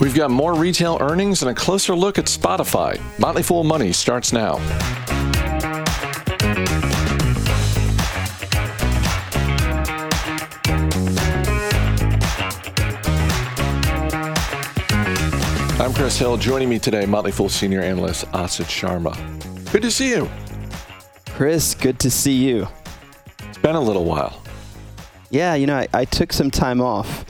We've got more retail earnings and a closer look at Spotify. Motley Fool Money starts now. I'm Chris Hill. Joining me today, Motley Fool senior analyst Asit Sharma. Good to see you. Chris, good to see you. It's been a little while. Yeah, you know, I, I took some time off,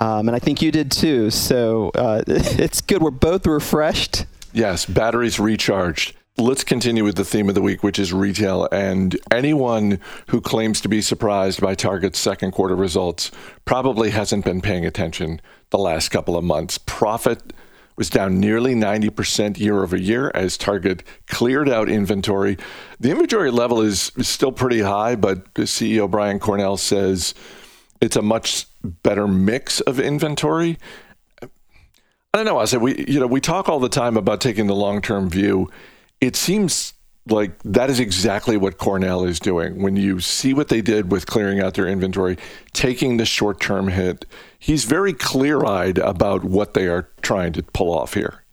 um, and I think you did too. So uh, it's good. We're both refreshed. Yes, batteries recharged. Let's continue with the theme of the week, which is retail. And anyone who claims to be surprised by Target's second quarter results probably hasn't been paying attention the last couple of months. Profit was down nearly 90% year over year as Target cleared out inventory. The inventory level is, still pretty high, but CEO Brian Cornell says it's a much better mix of inventory. I don't know. Asit we, you know, we talk all the time about taking the long-term view. It seems like that is exactly what Cornell is doing. When you see what they did with clearing out their inventory, taking the short term hit, he's very clear eyed about what they are trying to pull off here.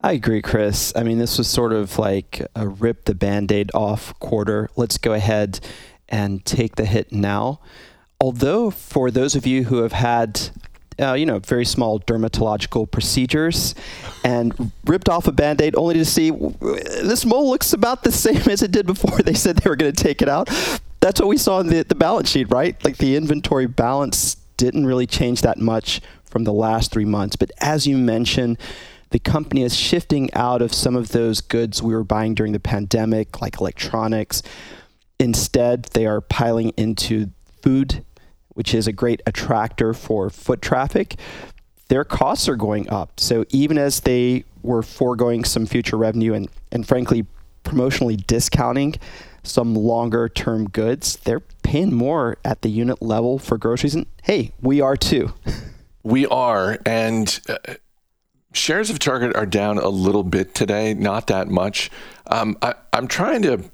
I agree, Chris. I mean, this was sort of like a rip the band aid off quarter. Let's go ahead and take the hit now. Although, for those of you who have had uh, you know, very small dermatological procedures and ripped off a band aid only to see this mole looks about the same as it did before they said they were going to take it out. That's what we saw in the, the balance sheet, right? Like the inventory balance didn't really change that much from the last three months. But as you mentioned, the company is shifting out of some of those goods we were buying during the pandemic, like electronics. Instead, they are piling into food which is a great attractor for foot traffic, their costs are going up. So even as they were foregoing some future revenue and, and frankly, promotionally discounting some longer term goods, they're paying more at the unit level for groceries. And hey, we are too. We are. And uh, shares of Target are down a little bit today, not that much. Um, I, I'm trying to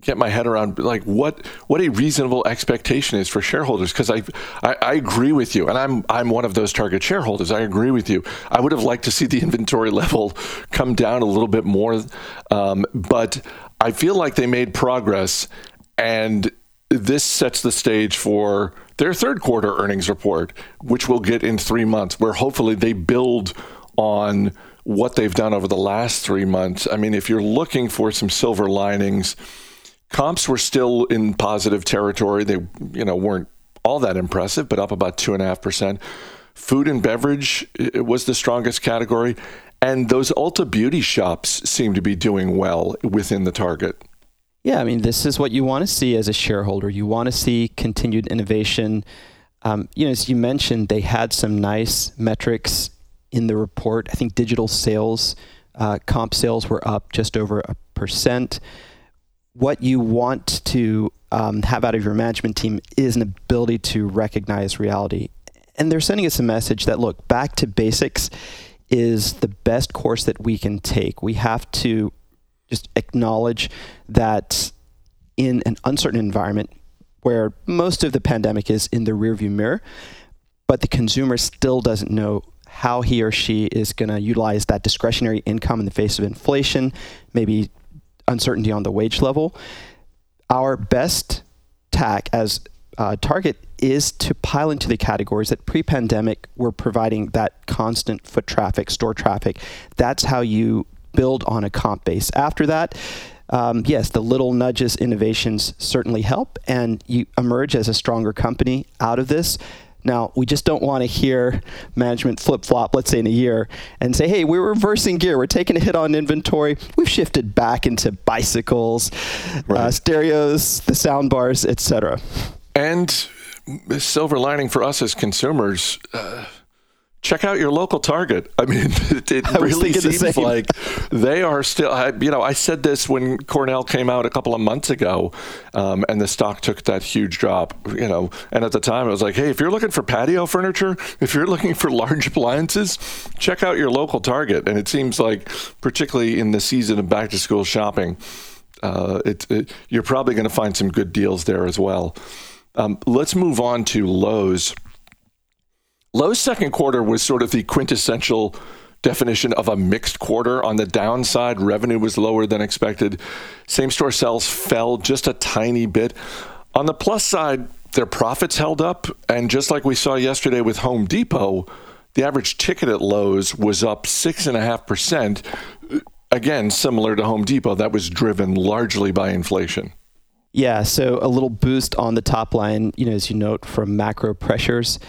get my head around like what what a reasonable expectation is for shareholders because I, I, I agree with you and I'm I'm one of those target shareholders I agree with you I would have liked to see the inventory level come down a little bit more um, but I feel like they made progress and this sets the stage for their third quarter earnings report which we'll get in three months where hopefully they build on what they've done over the last three months. I mean, if you're looking for some silver linings, comps were still in positive territory. They, you know, weren't all that impressive, but up about two and a half percent. Food and beverage was the strongest category, and those Ulta beauty shops seem to be doing well within the target. Yeah, I mean, this is what you want to see as a shareholder. You want to see continued innovation. Um, you know, as you mentioned, they had some nice metrics in the report. I think digital sales, uh, comp sales were up just over a percent. What you want to um, have out of your management team is an ability to recognize reality. And they're sending us a message that look, back to basics is the best course that we can take. We have to just acknowledge that in an uncertain environment where most of the pandemic is in the rearview mirror, but the consumer still doesn't know how he or she is going to utilize that discretionary income in the face of inflation, maybe uncertainty on the wage level. Our best tack as uh, target is to pile into the categories that pre-pandemic were providing that constant foot traffic, store traffic. That's how you build on a comp base. After that, um, yes, the little nudges, innovations certainly help, and you emerge as a stronger company out of this. Now, we just don't want to hear management flip flop, let's say in a year, and say, hey, we're reversing gear. We're taking a hit on inventory. We've shifted back into bicycles, uh, right. uh, stereos, the sound bars, etc. And the silver lining for us as consumers. Uh, check out your local Target. I mean, it, it really seems the like they are still. I, you know, I said this when Cornell came out a couple of months ago, um, and the stock took that huge drop. You know, and at the time it was like, hey, if you're looking for patio furniture, if you're looking for large appliances, check out your local Target. And it seems like, particularly in the season of back to school shopping, uh, it, it, you're probably going to find some good deals there as well. Um, let's move on to Lowe's. Lowe's second quarter was sort of the quintessential definition of a mixed quarter. On the downside, revenue was lower than expected. Same store sales fell just a tiny bit. On the plus side, their profits held up. And just like we saw yesterday with Home Depot, the average ticket at Lowe's was up 6.5%. Again, similar to Home Depot, that was driven largely by inflation. Yeah, so a little boost on the top line, you know, as you note from macro pressures.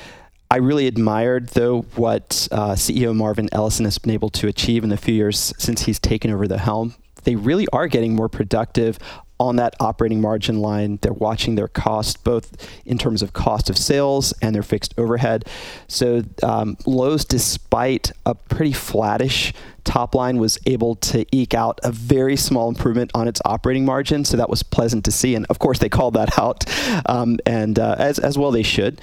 I really admired, though, what uh, CEO Marvin Ellison has been able to achieve in the few years since he's taken over the helm. They really are getting more productive on that operating margin line. They're watching their cost, both in terms of cost of sales and their fixed overhead. So um, Lowe's, despite a pretty flattish top line, was able to eke out a very small improvement on its operating margin. So that was pleasant to see. And of course, they called that out, um, and uh, as as well they should.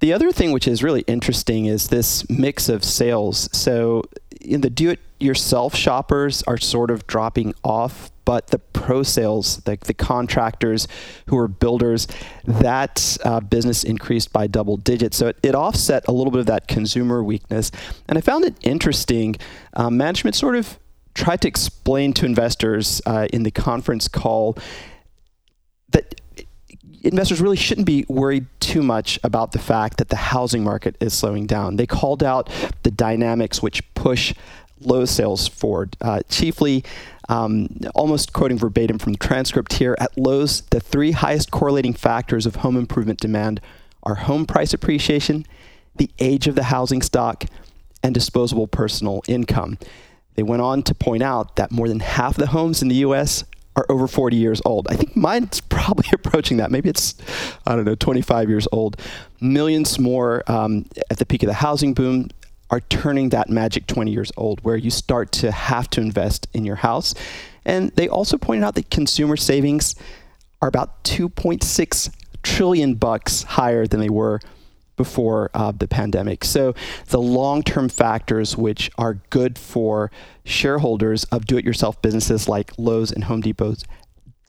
The other thing which is really interesting is this mix of sales. So in the do it yourself shoppers are sort of dropping off, but the pro sales, like the contractors who are builders, that uh, business increased by double digits. So it, it, offset a little bit of that consumer weakness. And I found it interesting. Uh, management sort of tried to explain to investors uh, in the conference call investors really shouldn't be worried too much about the fact that the housing market is slowing down. They called out the dynamics which push low sales forward, uh, chiefly. Um, almost quoting verbatim from the transcript here, at Lowe's, the three highest correlating factors of home improvement demand are home price appreciation, the age of the housing stock, and disposable personal income. They went on to point out that more than half the homes in the U.S are over 40 years old. I think mine's probably approaching that. Maybe it's, I don't know, 25 years old. Millions more um, at the peak of the housing boom are turning that magic 20 years old, where you start to have to invest in your house. And they also pointed out that consumer savings are about 2.6 trillion bucks higher than they were before uh, the pandemic. So the long-term factors which are good for shareholders of do-it-yourself businesses like Lowe's and Home Depot's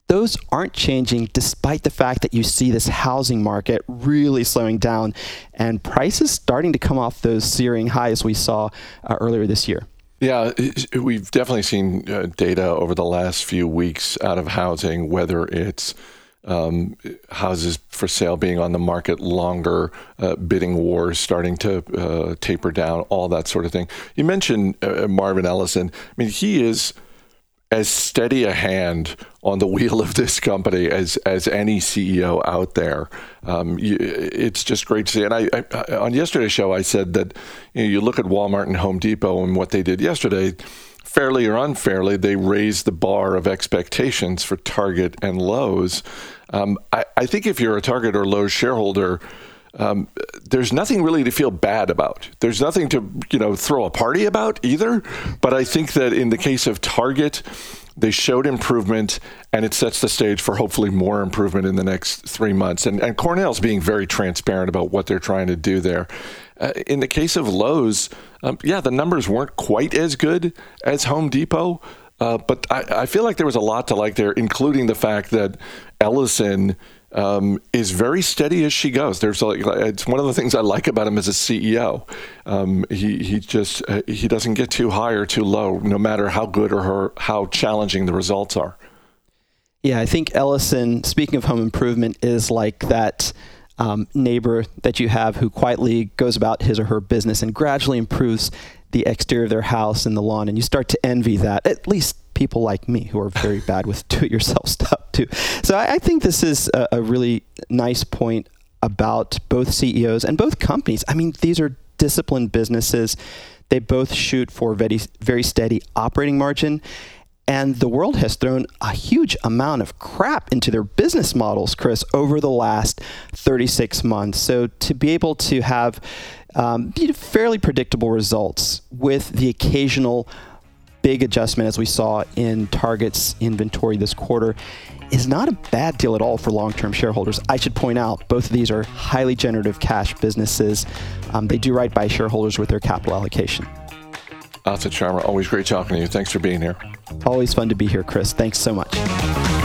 those aren't changing despite the fact that you see this housing market really slowing down and prices starting to come off those searing highs we saw uh, earlier this year. Yeah, we've definitely seen uh, data over the last few weeks out of housing, whether it's um, houses for sale being on the market longer, uh, bidding wars starting to uh, taper down, all that sort of thing. You mentioned uh, Marvin Ellison. I mean, he is as steady a hand on the wheel of this company as as any CEO out there. Um, you, it's just great to see. And I, I, on yesterday's show, I said that you, know, you look at Walmart and Home Depot and what they did yesterday fairly or unfairly, they raise the bar of expectations for Target and Lowe's. Um, I, I, think if you're a Target or Lowe's shareholder, um, there's nothing really to feel bad about. There's nothing to you know throw a party about either. But I think that in the case of Target, they showed improvement, and it sets the stage for hopefully more improvement in the next three months. And, and Cornell's being very transparent about what they're trying to do there. Uh, in the case of Lowe's, um, yeah, the numbers weren't quite as good as Home Depot, uh, but I, I, feel like there was a lot to like there, including the fact that Ellison um, is very steady as she goes. There's like it's one of the things I like about him as a CEO. Um, he he just uh, he doesn't get too high or too low, no matter how good or her, how challenging the results are. Yeah, I think Ellison. Speaking of home improvement, is like that um, neighbor that you have who quietly goes about his or her business and gradually improves the exterior of their house and the lawn, and you start to envy that. At least people like me who are very bad with do-it-yourself stuff too. So I, I think this is a, a really nice point about both CEOs and both companies. I mean, these are disciplined businesses. They both shoot for very very steady operating margin and the world has thrown a huge amount of crap into their business models, Chris, over the last 36 months. So to be able to have um, fairly predictable results with the occasional big adjustment, as we saw in Target's inventory this quarter, is not a bad deal at all for long term shareholders. I should point out both of these are highly generative cash businesses. Um, they do right by shareholders with their capital allocation. Asit Sharma, always great talking to you. Thanks for being here. Always fun to be here, Chris. Thanks so much.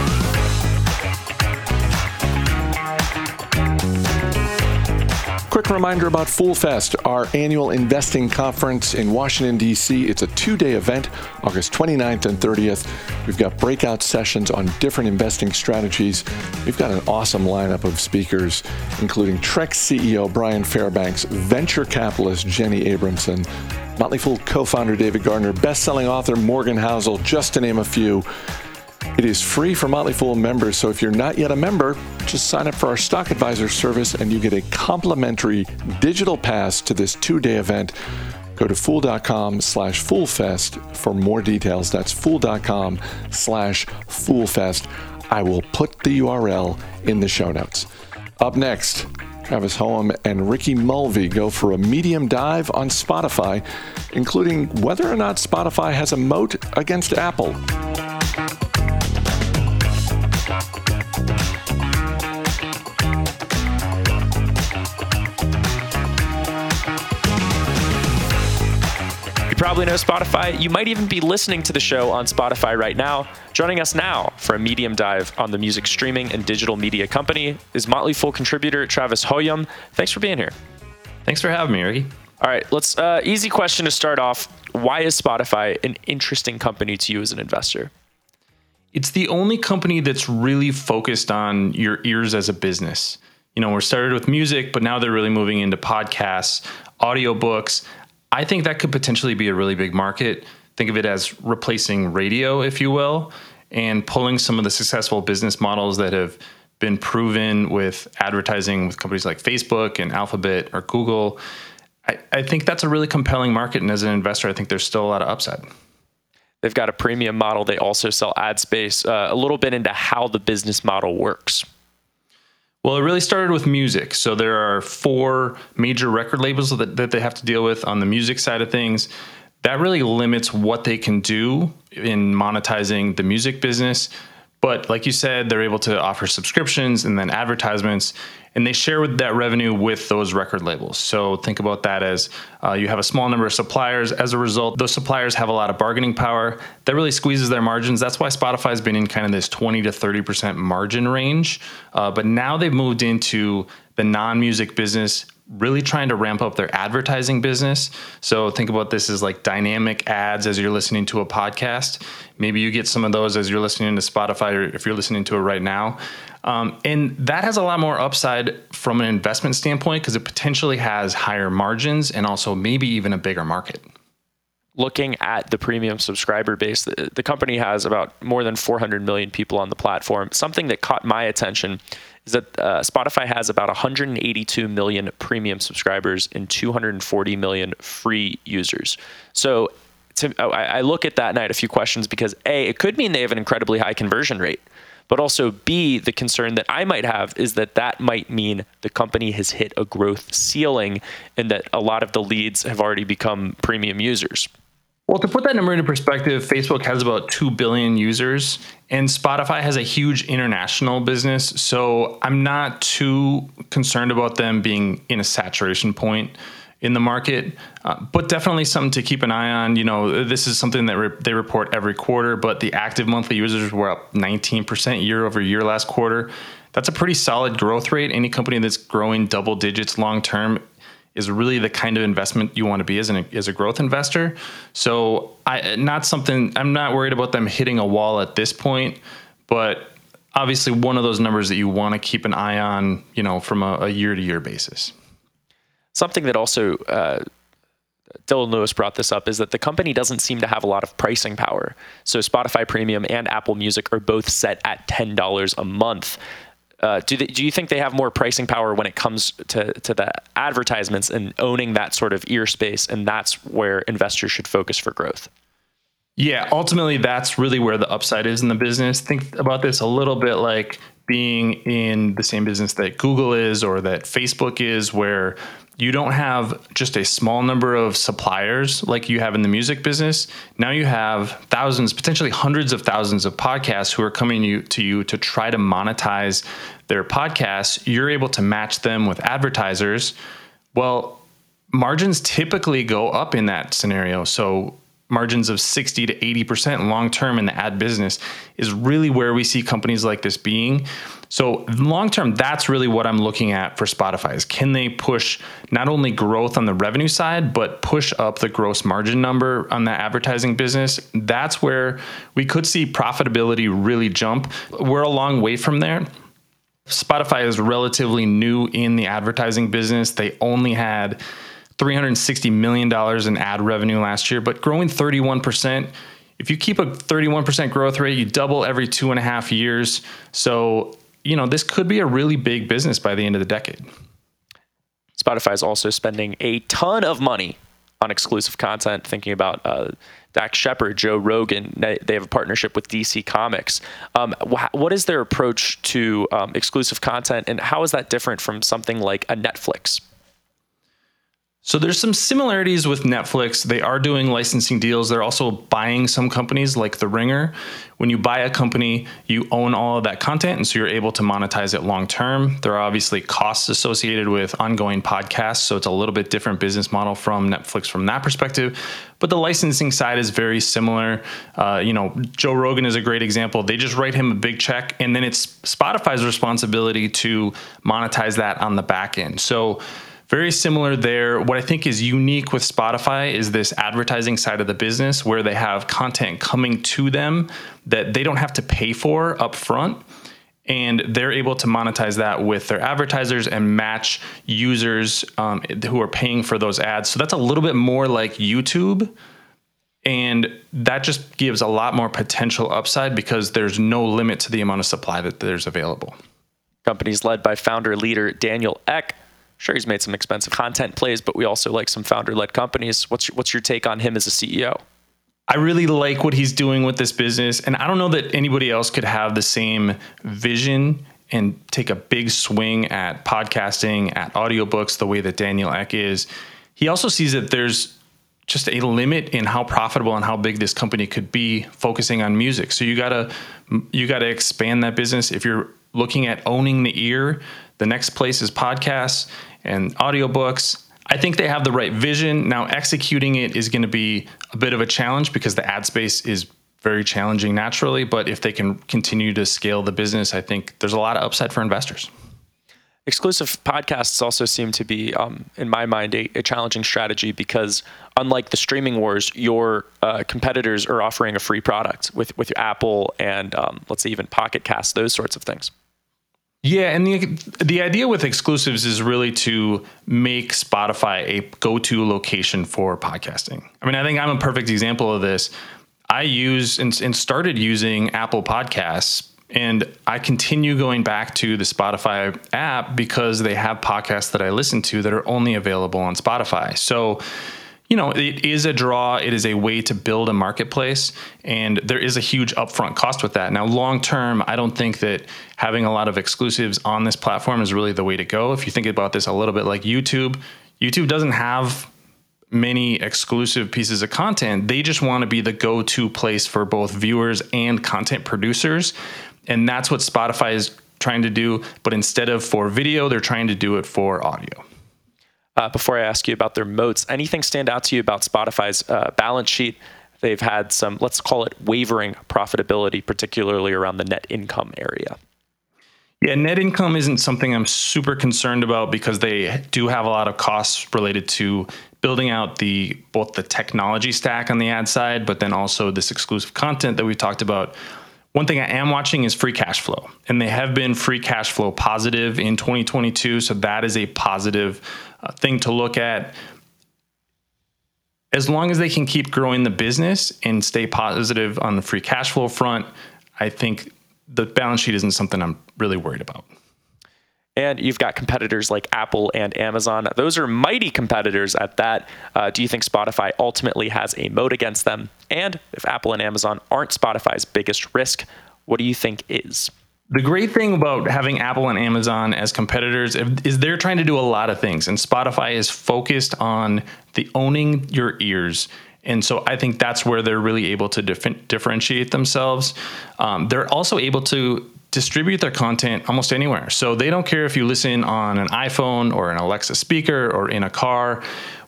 Quick reminder about Fool Fest, our annual investing conference in Washington, D.C. It's a two day event, August 29th and 30th. We've got breakout sessions on different investing strategies. We've got an awesome lineup of speakers, including Trek CEO Brian Fairbanks, venture capitalist Jenny Abramson, Motley Fool co founder David Gardner, best selling author Morgan Housel, just to name a few. It is free for Motley Fool members, so if you're not yet a member, just sign up for our Stock Advisor service and you get a complimentary digital pass to this two-day event. Go to fool.com slash foolfest for more details. That's fool.com slash foolfest. I will put the URL in the show notes. Up next, Travis Hoium and Ricky Mulvey go for a medium dive on Spotify, including whether or not Spotify has a moat against Apple. Probably know Spotify. You might even be listening to the show on Spotify right now. Joining us now for a medium dive on the music streaming and digital media company is Motley Fool contributor Travis Hoium. Thanks for being here. Thanks for having me, Ricky. All right, let's. Uh, easy question to start off. Why is Spotify an interesting company to you as an investor? It's the only company that's really focused on your ears as a business. You know, we're started with music, but now they're really moving into podcasts, audiobooks. I think that could potentially be a really big market. Think of it as replacing radio, if you will, and pulling some of the successful business models that have been proven with advertising with companies like Facebook and Alphabet or Google. I, I think that's a really compelling market. And as an investor, I think there's still a lot of upside. They've got a premium model. They also sell ad space. Uh, a little bit into how the business model works. Well, it really started with music. So there are four major record labels that, that they have to deal with on the music side of things. That really limits what they can do in monetizing the music business. But like you said, they're able to offer subscriptions and then advertisements and they share with that revenue with those record labels. So think about that as uh, you have a small number of suppliers. As a result, those suppliers have a lot of bargaining power. That really squeezes their margins. That's why Spotify's been in kind of this 20 to 30% margin range. Uh, but now they've moved into the non music business really trying to ramp up their advertising business. So think about this as like dynamic ads as you're listening to a podcast. Maybe you get some of those as you're listening to Spotify or if you're listening to it right now. Um, and that has a lot more upside from an investment standpoint because it potentially has higher margins and also maybe even a bigger market looking at the premium subscriber base, the, the, company has about more than 400 million people on the platform. Something that caught my attention is that uh, Spotify has about 182 million premium subscribers and 240 million free users. So to, oh, I, I look at that and I had a few questions because A, it could mean they have an incredibly high conversion rate. But also, B, the concern that I might have is that that might mean the company has hit a growth ceiling and that a lot of the leads have already become premium users. Well, to put that number into perspective, Facebook has about 2 billion users and Spotify has a huge international business. So I'm not too concerned about them being in a saturation point in the market, uh, but definitely something to keep an eye on. You know, this is something that re- they report every quarter, but the active monthly users were up 19% year over year last quarter. That's a pretty solid growth rate. Any company that's growing double digits long term is really the kind of investment you want to be as an as a growth investor. So I not something I'm not worried about them hitting a wall at this point, but obviously one of those numbers that you want to keep an eye on, you know, from a, year to year basis. Something that also uh, Dylan Lewis brought this up is that the company doesn't seem to have a lot of pricing power. So Spotify Premium and Apple Music are both set at ten dollars a month. Uh, do, they, do you think they have more pricing power when it comes to, to the advertisements and owning that sort of ear space? And that's where investors should focus for growth. Yeah, ultimately, that's really where the upside is in the business. Think about this a little bit like being in the same business that Google is or that Facebook is, where you don't have just a small number of suppliers like you have in the music business. Now you have thousands, potentially hundreds of thousands of podcasts who are coming to you to try to monetize their podcasts. You're able to match them with advertisers. Well, margins typically go up in that scenario. So margins of 60 to 80% long term in the ad business is really where we see companies like this being. So long term, that's really what I'm looking at for Spotify is can they push not only growth on the revenue side, but push up the gross margin number on the advertising business? That's where we could see profitability really jump. We're a long way from there. Spotify is relatively new in the advertising business. They only had $360 million in ad revenue last year, but growing 31%. If you keep a 31% growth rate, you double every two and a half years. So, you know, this could be a really big business by the end of the decade. Spotify is also spending a ton of money on exclusive content, thinking about uh, Dax Shepard, Joe Rogan. They have a partnership with DC Comics. Um, wh- what is their approach to um, exclusive content, and how is that different from something like a Netflix? So there's some similarities with Netflix. They are doing licensing deals. They're also buying some companies like The Ringer. When you buy a company, you own all of that content, and so you're able to monetize it long term. There are obviously costs associated with ongoing podcasts, so it's a little bit different business model from Netflix from that perspective. But the licensing side is very similar. Uh, you know, Joe Rogan is a great example. They just write him a big check, and then it's Spotify's responsibility to monetize that on the back end. So very similar there. What I think is unique with Spotify is this advertising side of the business where they have content coming to them that they don't have to pay for up front. And they're able to monetize that with their advertisers and match users um, who are paying for those ads. So that's a little bit more like YouTube. And that just gives a lot more potential upside because there's no limit to the amount of supply that there's available. Companies led by founder leader Daniel Ek Sure, he's made some expensive content plays, but we also like some founder-led companies. What's your, what's your take on him as a CEO? I really like what he's doing with this business, and I don't know that anybody else could have the same vision and take a big swing at podcasting, at audiobooks, the way that Daniel Ek is. He also sees that there's just a limit in how profitable and how big this company could be focusing on music. So you gotta you gotta expand that business. If you're looking at owning the ear, the next place is podcasts and audiobooks. I think they have the right vision. Now, executing it is going to be a bit of a challenge because the ad space is very challenging naturally. But if they can continue to scale the business, I think there's a lot of upside for investors. Exclusive podcasts also seem to be, um, in my mind, a, a, challenging strategy because, unlike the streaming wars, your uh, competitors are offering a free product with with Apple and um, let's say even Pocket Cast, those sorts of things. Yeah, and the the idea with exclusives is really to make Spotify a go-to location for podcasting. I mean, I think I'm a perfect example of this. I use and, and started using Apple Podcasts and I continue going back to the Spotify app because they have podcasts that I listen to that are only available on Spotify. So you know, it is a draw. It is a way to build a marketplace, and there is a huge upfront cost with that. Now, long term, I don't think that having a lot of exclusives on this platform is really the way to go. If you think about this a little bit like YouTube, YouTube doesn't have many exclusive pieces of content. They just want to be the go to place for both viewers and content producers. And that's what Spotify is trying to do. But instead of for video, they're trying to do it for audio uh, before I ask you about their moats, anything stand out to you about Spotify's uh, balance sheet? They've had some, let's call it wavering profitability, particularly around the net income area. Yeah, net income isn't something I'm super concerned about because they do have a lot of costs related to building out the both the technology stack on the ad side, but then also this exclusive content that we've talked about. One thing I am watching is free cash flow, and they have been free cash flow positive in 2022, so that is a positive thing to look at. As long as they can keep growing the business and stay positive on the free cash flow front, I think the balance sheet isn't something I'm really worried about. And you've got competitors like Apple and Amazon. Those are mighty competitors at that. Uh, do you think Spotify ultimately has a moat against them? And if Apple and Amazon aren't Spotify's biggest risk, what do you think is? The great thing about having Apple and Amazon as competitors is they're trying to do a lot of things, and Spotify is focused on the owning your ears. And so I think that's where they're really able to dif- differentiate themselves. Um, they're also able to distribute their content almost anywhere. So they don't care if you listen on an iPhone or an Alexa speaker or in a car.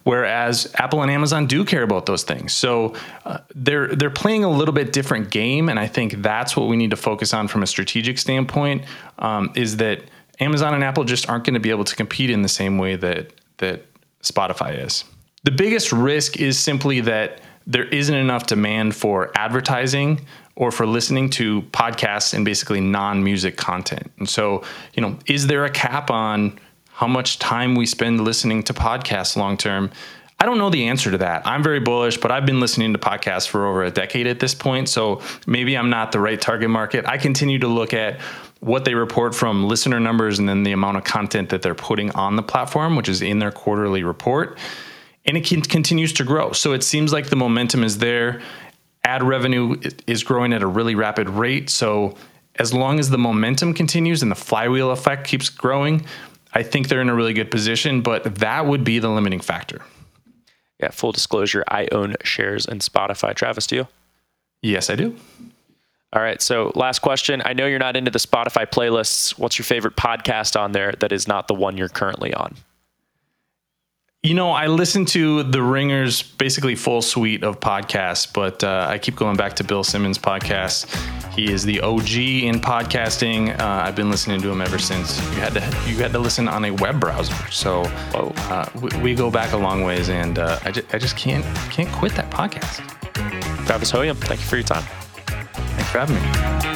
Whereas Apple and Amazon do care about those things, so uh, they're they're playing a little bit different game, and I think that's what we need to focus on from a strategic standpoint. Um, is that Amazon and Apple just aren't going to be able to compete in the same way that that Spotify is. The biggest risk is simply that there isn't enough demand for advertising or for listening to podcasts and basically non-music content. And so, you know, is there a cap on how much time we spend listening to podcasts long term? I don't know the answer to that. I'm very bullish, but I've been listening to podcasts for over a decade at this point, so maybe I'm not the right target market. I continue to look at what they report from listener numbers and then the amount of content that they're putting on the platform, which is in their quarterly report. And it continues to grow. So it seems like the momentum is there. Ad revenue is growing at a really rapid rate. So as long as the momentum continues and the flywheel effect keeps growing, I think they're in a really good position, but that would be the limiting factor. Yeah, full disclosure, I own shares in Spotify. Travis, do you? Yes, I do. All right. So, last question. I know you're not into the Spotify playlists. What's your favorite podcast on there that is not the one you're currently on? You know, I listen to the Ringers basically full suite of podcasts, but uh, I keep going back to Bill Simmons' podcast. He is the OG in podcasting. Uh, I've been listening to him ever since you had to you had to listen on a web browser. So uh, we, we, go back a long ways, and uh, I, just, I just can't can't quit that podcast. Travis Hoium, thank you for your time. Thanks for having me.